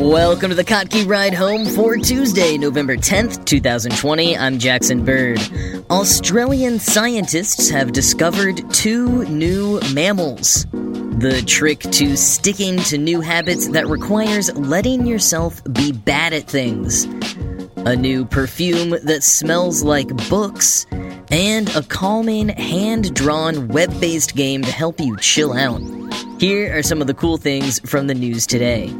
Welcome to the Kottke Ride Home for Tuesday, November 10th, 2020. I'm Jackson Bird. Australian scientists have discovered two new mammals. The trick to sticking to new habits that requires letting yourself be bad at things. A new perfume that smells like books. And a calming, hand drawn, web based game to help you chill out. Here are some of the cool things from the news today.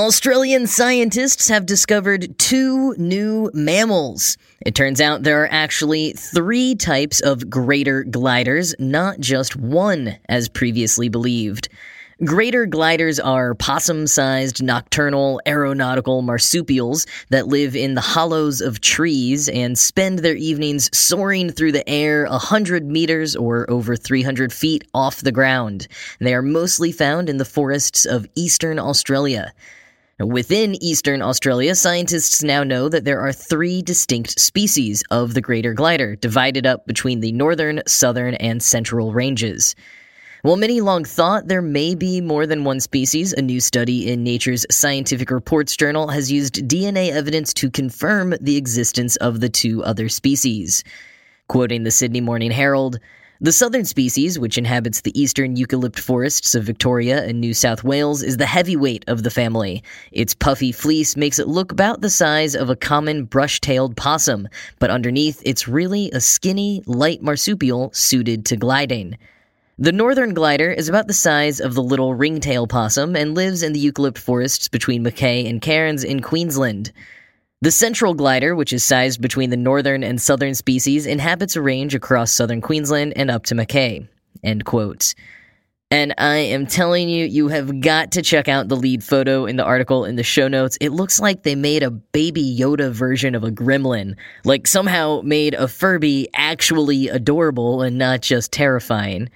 Australian scientists have discovered two new mammals. It turns out there are actually three types of greater gliders, not just one, as previously believed. Greater gliders are possum sized nocturnal aeronautical marsupials that live in the hollows of trees and spend their evenings soaring through the air 100 meters or over 300 feet off the ground. They are mostly found in the forests of eastern Australia. Within eastern Australia, scientists now know that there are three distinct species of the greater glider, divided up between the northern, southern, and central ranges. While many long thought there may be more than one species, a new study in Nature's Scientific Reports journal has used DNA evidence to confirm the existence of the two other species. Quoting the Sydney Morning Herald, the southern species, which inhabits the eastern eucalypt forests of Victoria and New South Wales, is the heavyweight of the family. Its puffy fleece makes it look about the size of a common brush tailed possum, but underneath it's really a skinny, light marsupial suited to gliding. The northern glider is about the size of the little ringtail possum and lives in the eucalypt forests between Mackay and Cairns in Queensland. The central glider, which is sized between the northern and southern species, inhabits a range across southern Queensland and up to Mackay. End quote. And I am telling you, you have got to check out the lead photo in the article in the show notes. It looks like they made a baby Yoda version of a gremlin. Like somehow made a Furby actually adorable and not just terrifying.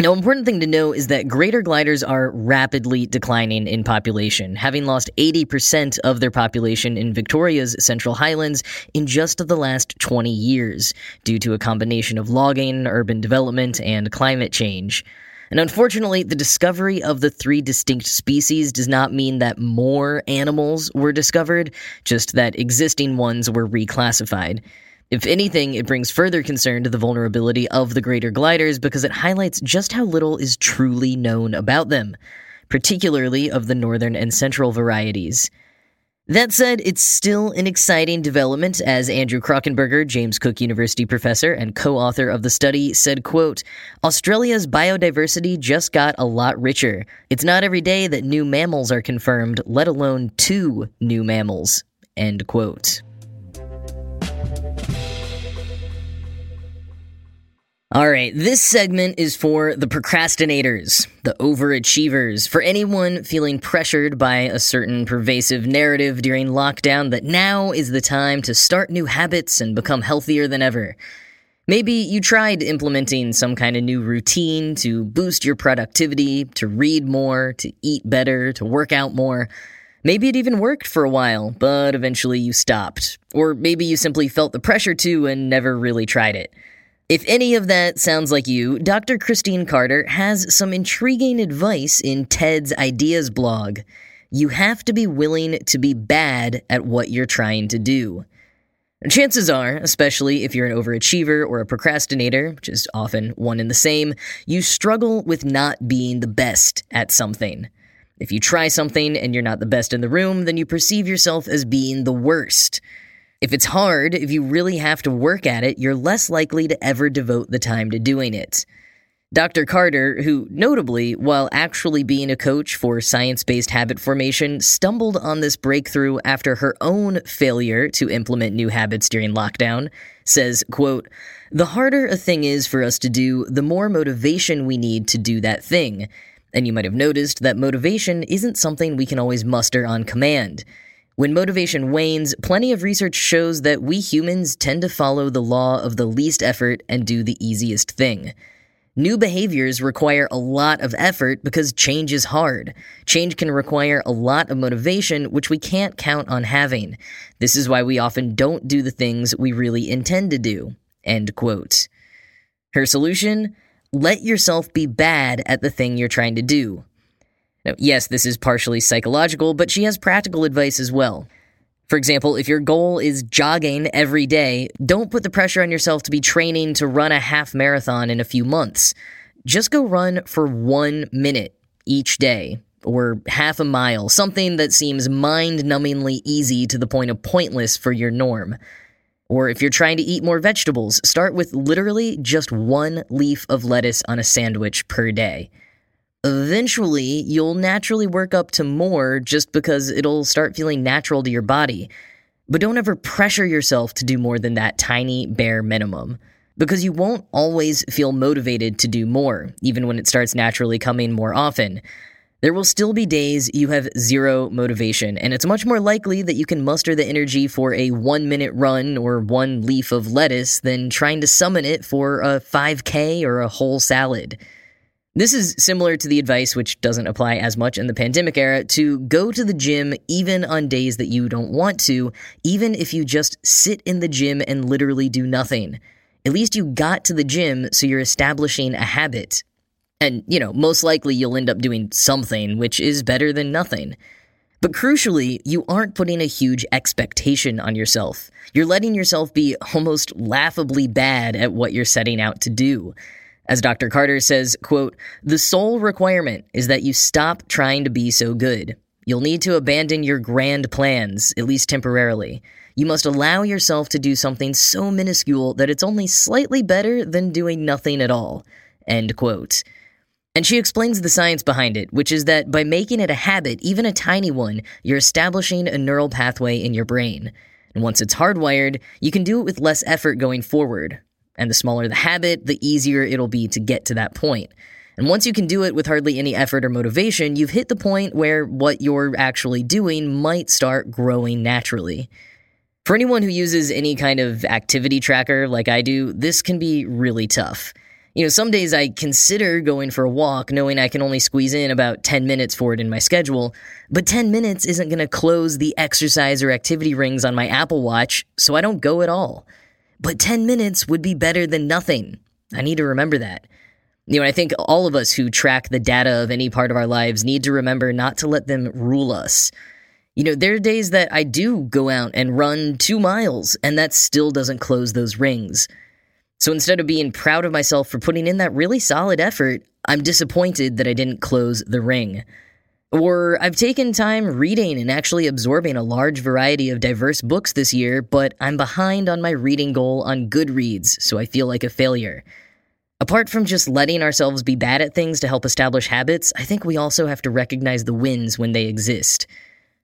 Now, important thing to know is that greater gliders are rapidly declining in population, having lost 80% of their population in Victoria's Central Highlands in just the last 20 years, due to a combination of logging, urban development, and climate change. And unfortunately, the discovery of the three distinct species does not mean that more animals were discovered, just that existing ones were reclassified. If anything, it brings further concern to the vulnerability of the greater gliders because it highlights just how little is truly known about them, particularly of the northern and central varieties. That said, it's still an exciting development as Andrew Krockenberger, James Cook University professor and co-author of the study, said, quote, Australia's biodiversity just got a lot richer. It's not every day that new mammals are confirmed, let alone two new mammals. End quote. All right, this segment is for the procrastinators, the overachievers, for anyone feeling pressured by a certain pervasive narrative during lockdown that now is the time to start new habits and become healthier than ever. Maybe you tried implementing some kind of new routine to boost your productivity, to read more, to eat better, to work out more. Maybe it even worked for a while, but eventually you stopped. Or maybe you simply felt the pressure to and never really tried it. If any of that sounds like you, Dr. Christine Carter has some intriguing advice in Ted's Ideas blog. You have to be willing to be bad at what you're trying to do. Chances are, especially if you're an overachiever or a procrastinator, which is often one and the same, you struggle with not being the best at something. If you try something and you're not the best in the room, then you perceive yourself as being the worst. If it's hard, if you really have to work at it, you're less likely to ever devote the time to doing it. Dr. Carter, who notably, while actually being a coach for science based habit formation, stumbled on this breakthrough after her own failure to implement new habits during lockdown, says, quote, The harder a thing is for us to do, the more motivation we need to do that thing. And you might have noticed that motivation isn't something we can always muster on command. When motivation wanes, plenty of research shows that we humans tend to follow the law of the least effort and do the easiest thing. New behaviors require a lot of effort because change is hard. Change can require a lot of motivation, which we can't count on having. This is why we often don't do the things we really intend to do. End quote. Her solution? Let yourself be bad at the thing you're trying to do. Now, yes, this is partially psychological, but she has practical advice as well. For example, if your goal is jogging every day, don't put the pressure on yourself to be training to run a half marathon in a few months. Just go run for one minute each day, or half a mile, something that seems mind numbingly easy to the point of pointless for your norm. Or if you're trying to eat more vegetables, start with literally just one leaf of lettuce on a sandwich per day. Eventually, you'll naturally work up to more just because it'll start feeling natural to your body. But don't ever pressure yourself to do more than that tiny bare minimum. Because you won't always feel motivated to do more, even when it starts naturally coming more often. There will still be days you have zero motivation, and it's much more likely that you can muster the energy for a one minute run or one leaf of lettuce than trying to summon it for a 5K or a whole salad. This is similar to the advice, which doesn't apply as much in the pandemic era, to go to the gym even on days that you don't want to, even if you just sit in the gym and literally do nothing. At least you got to the gym, so you're establishing a habit. And, you know, most likely you'll end up doing something, which is better than nothing. But crucially, you aren't putting a huge expectation on yourself. You're letting yourself be almost laughably bad at what you're setting out to do. As Dr. Carter says, quote, "The sole requirement is that you stop trying to be so good. You'll need to abandon your grand plans, at least temporarily. You must allow yourself to do something so minuscule that it's only slightly better than doing nothing at all." End quote. And she explains the science behind it, which is that by making it a habit, even a tiny one, you're establishing a neural pathway in your brain. And once it's hardwired, you can do it with less effort going forward. And the smaller the habit, the easier it'll be to get to that point. And once you can do it with hardly any effort or motivation, you've hit the point where what you're actually doing might start growing naturally. For anyone who uses any kind of activity tracker like I do, this can be really tough. You know, some days I consider going for a walk knowing I can only squeeze in about 10 minutes for it in my schedule, but 10 minutes isn't going to close the exercise or activity rings on my Apple Watch, so I don't go at all. But 10 minutes would be better than nothing. I need to remember that. You know, I think all of us who track the data of any part of our lives need to remember not to let them rule us. You know, there are days that I do go out and run two miles, and that still doesn't close those rings. So instead of being proud of myself for putting in that really solid effort, I'm disappointed that I didn't close the ring. Or I've taken time reading and actually absorbing a large variety of diverse books this year, but I'm behind on my reading goal on Goodreads, so I feel like a failure. Apart from just letting ourselves be bad at things to help establish habits, I think we also have to recognize the wins when they exist.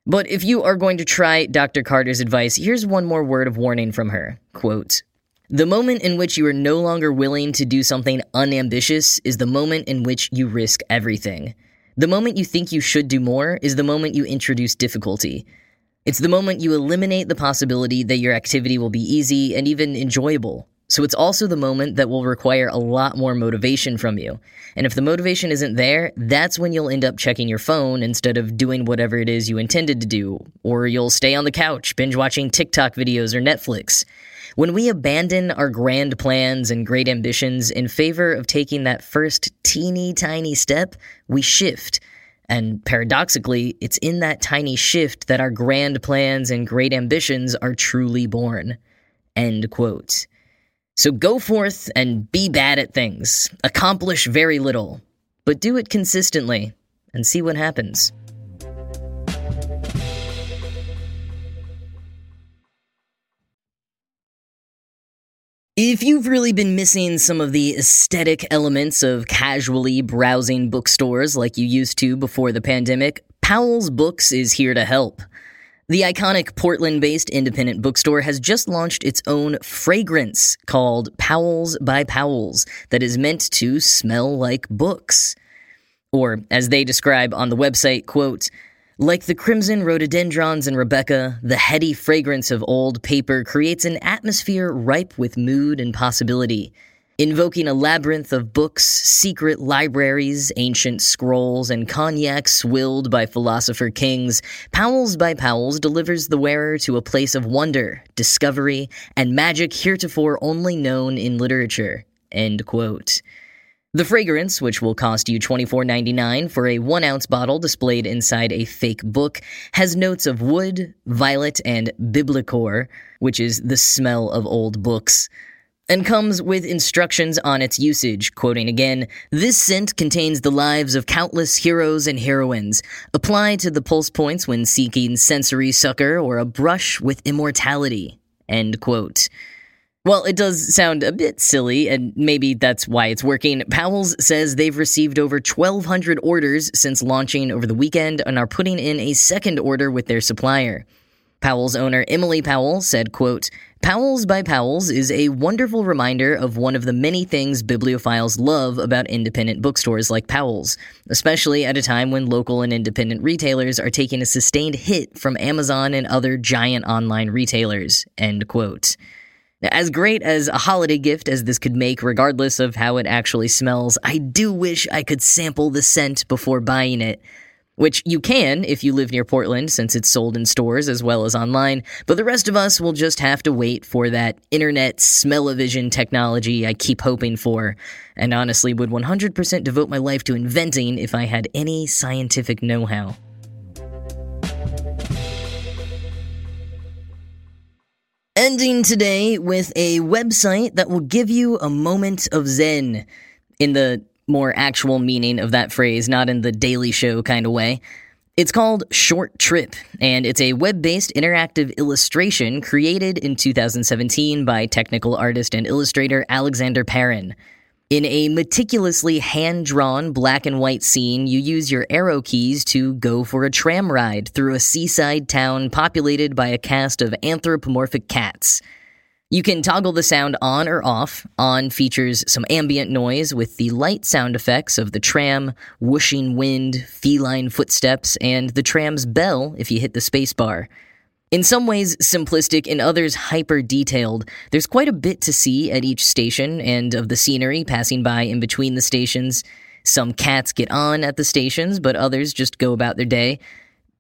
But if you are going to try Dr. Carter's advice, here's one more word of warning from her. Quote, the moment in which you are no longer willing to do something unambitious is the moment in which you risk everything. The moment you think you should do more is the moment you introduce difficulty. It's the moment you eliminate the possibility that your activity will be easy and even enjoyable. So it's also the moment that will require a lot more motivation from you. And if the motivation isn't there, that's when you'll end up checking your phone instead of doing whatever it is you intended to do. Or you'll stay on the couch binge watching TikTok videos or Netflix. When we abandon our grand plans and great ambitions in favor of taking that first teeny tiny step, we shift. And paradoxically, it's in that tiny shift that our grand plans and great ambitions are truly born. End quote. So go forth and be bad at things. Accomplish very little, but do it consistently and see what happens. If you've really been missing some of the aesthetic elements of casually browsing bookstores like you used to before the pandemic, Powell's Books is here to help. The iconic Portland based independent bookstore has just launched its own fragrance called Powell's by Powell's that is meant to smell like books. Or, as they describe on the website, quote, like the crimson rhododendrons in Rebecca, the heady fragrance of old paper creates an atmosphere ripe with mood and possibility. Invoking a labyrinth of books, secret libraries, ancient scrolls, and cognacs swilled by philosopher kings, Powell's by Powell's delivers the wearer to a place of wonder, discovery, and magic heretofore only known in literature. End quote. The fragrance, which will cost you $24.99 for a one ounce bottle displayed inside a fake book, has notes of wood, violet, and biblichor, which is the smell of old books, and comes with instructions on its usage. Quoting again, this scent contains the lives of countless heroes and heroines. Apply to the pulse points when seeking sensory succor or a brush with immortality. End quote. Well, it does sound a bit silly, and maybe that's why it's working. Powell's says they've received over 1,200 orders since launching over the weekend and are putting in a second order with their supplier. Powell's owner, Emily Powell, said, quote, Powell's by Powell's is a wonderful reminder of one of the many things bibliophiles love about independent bookstores like Powell's, especially at a time when local and independent retailers are taking a sustained hit from Amazon and other giant online retailers, end quote. As great as a holiday gift as this could make, regardless of how it actually smells, I do wish I could sample the scent before buying it. Which you can if you live near Portland, since it's sold in stores as well as online, but the rest of us will just have to wait for that internet smell-o-vision technology I keep hoping for, and honestly would 100% devote my life to inventing if I had any scientific know how. Ending today with a website that will give you a moment of zen in the more actual meaning of that phrase, not in the Daily Show kind of way. It's called Short Trip, and it's a web based interactive illustration created in 2017 by technical artist and illustrator Alexander Perrin. In a meticulously hand drawn black and white scene, you use your arrow keys to go for a tram ride through a seaside town populated by a cast of anthropomorphic cats. You can toggle the sound on or off. On features some ambient noise with the light sound effects of the tram, whooshing wind, feline footsteps, and the tram's bell if you hit the spacebar. In some ways simplistic, in others hyper detailed, there's quite a bit to see at each station and of the scenery passing by in between the stations. Some cats get on at the stations, but others just go about their day.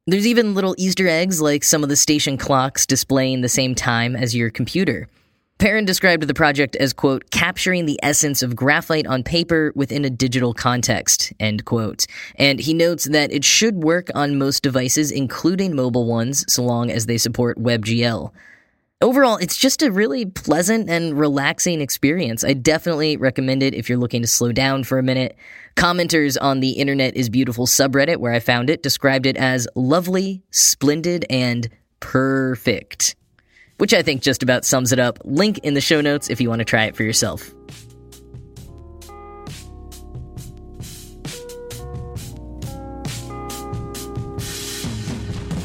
There's even little Easter eggs like some of the station clocks displaying the same time as your computer. Perrin described the project as, quote, capturing the essence of graphite on paper within a digital context, end quote. And he notes that it should work on most devices, including mobile ones, so long as they support WebGL. Overall, it's just a really pleasant and relaxing experience. I definitely recommend it if you're looking to slow down for a minute. Commenters on the Internet is Beautiful subreddit, where I found it, described it as lovely, splendid, and perfect which I think just about sums it up. Link in the show notes if you want to try it for yourself.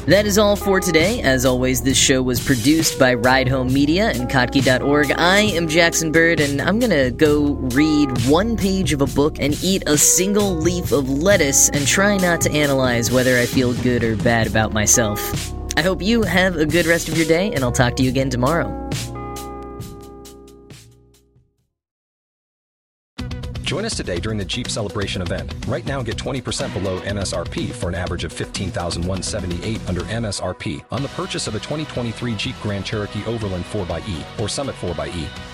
That is all for today. As always, this show was produced by Ride Home Media and Kottke.org. I am Jackson Bird, and I'm gonna go read one page of a book and eat a single leaf of lettuce and try not to analyze whether I feel good or bad about myself. I hope you have a good rest of your day, and I'll talk to you again tomorrow. Join us today during the Jeep Celebration event. Right now, get 20% below MSRP for an average of 15178 under MSRP on the purchase of a 2023 Jeep Grand Cherokee Overland 4xE or Summit 4xE.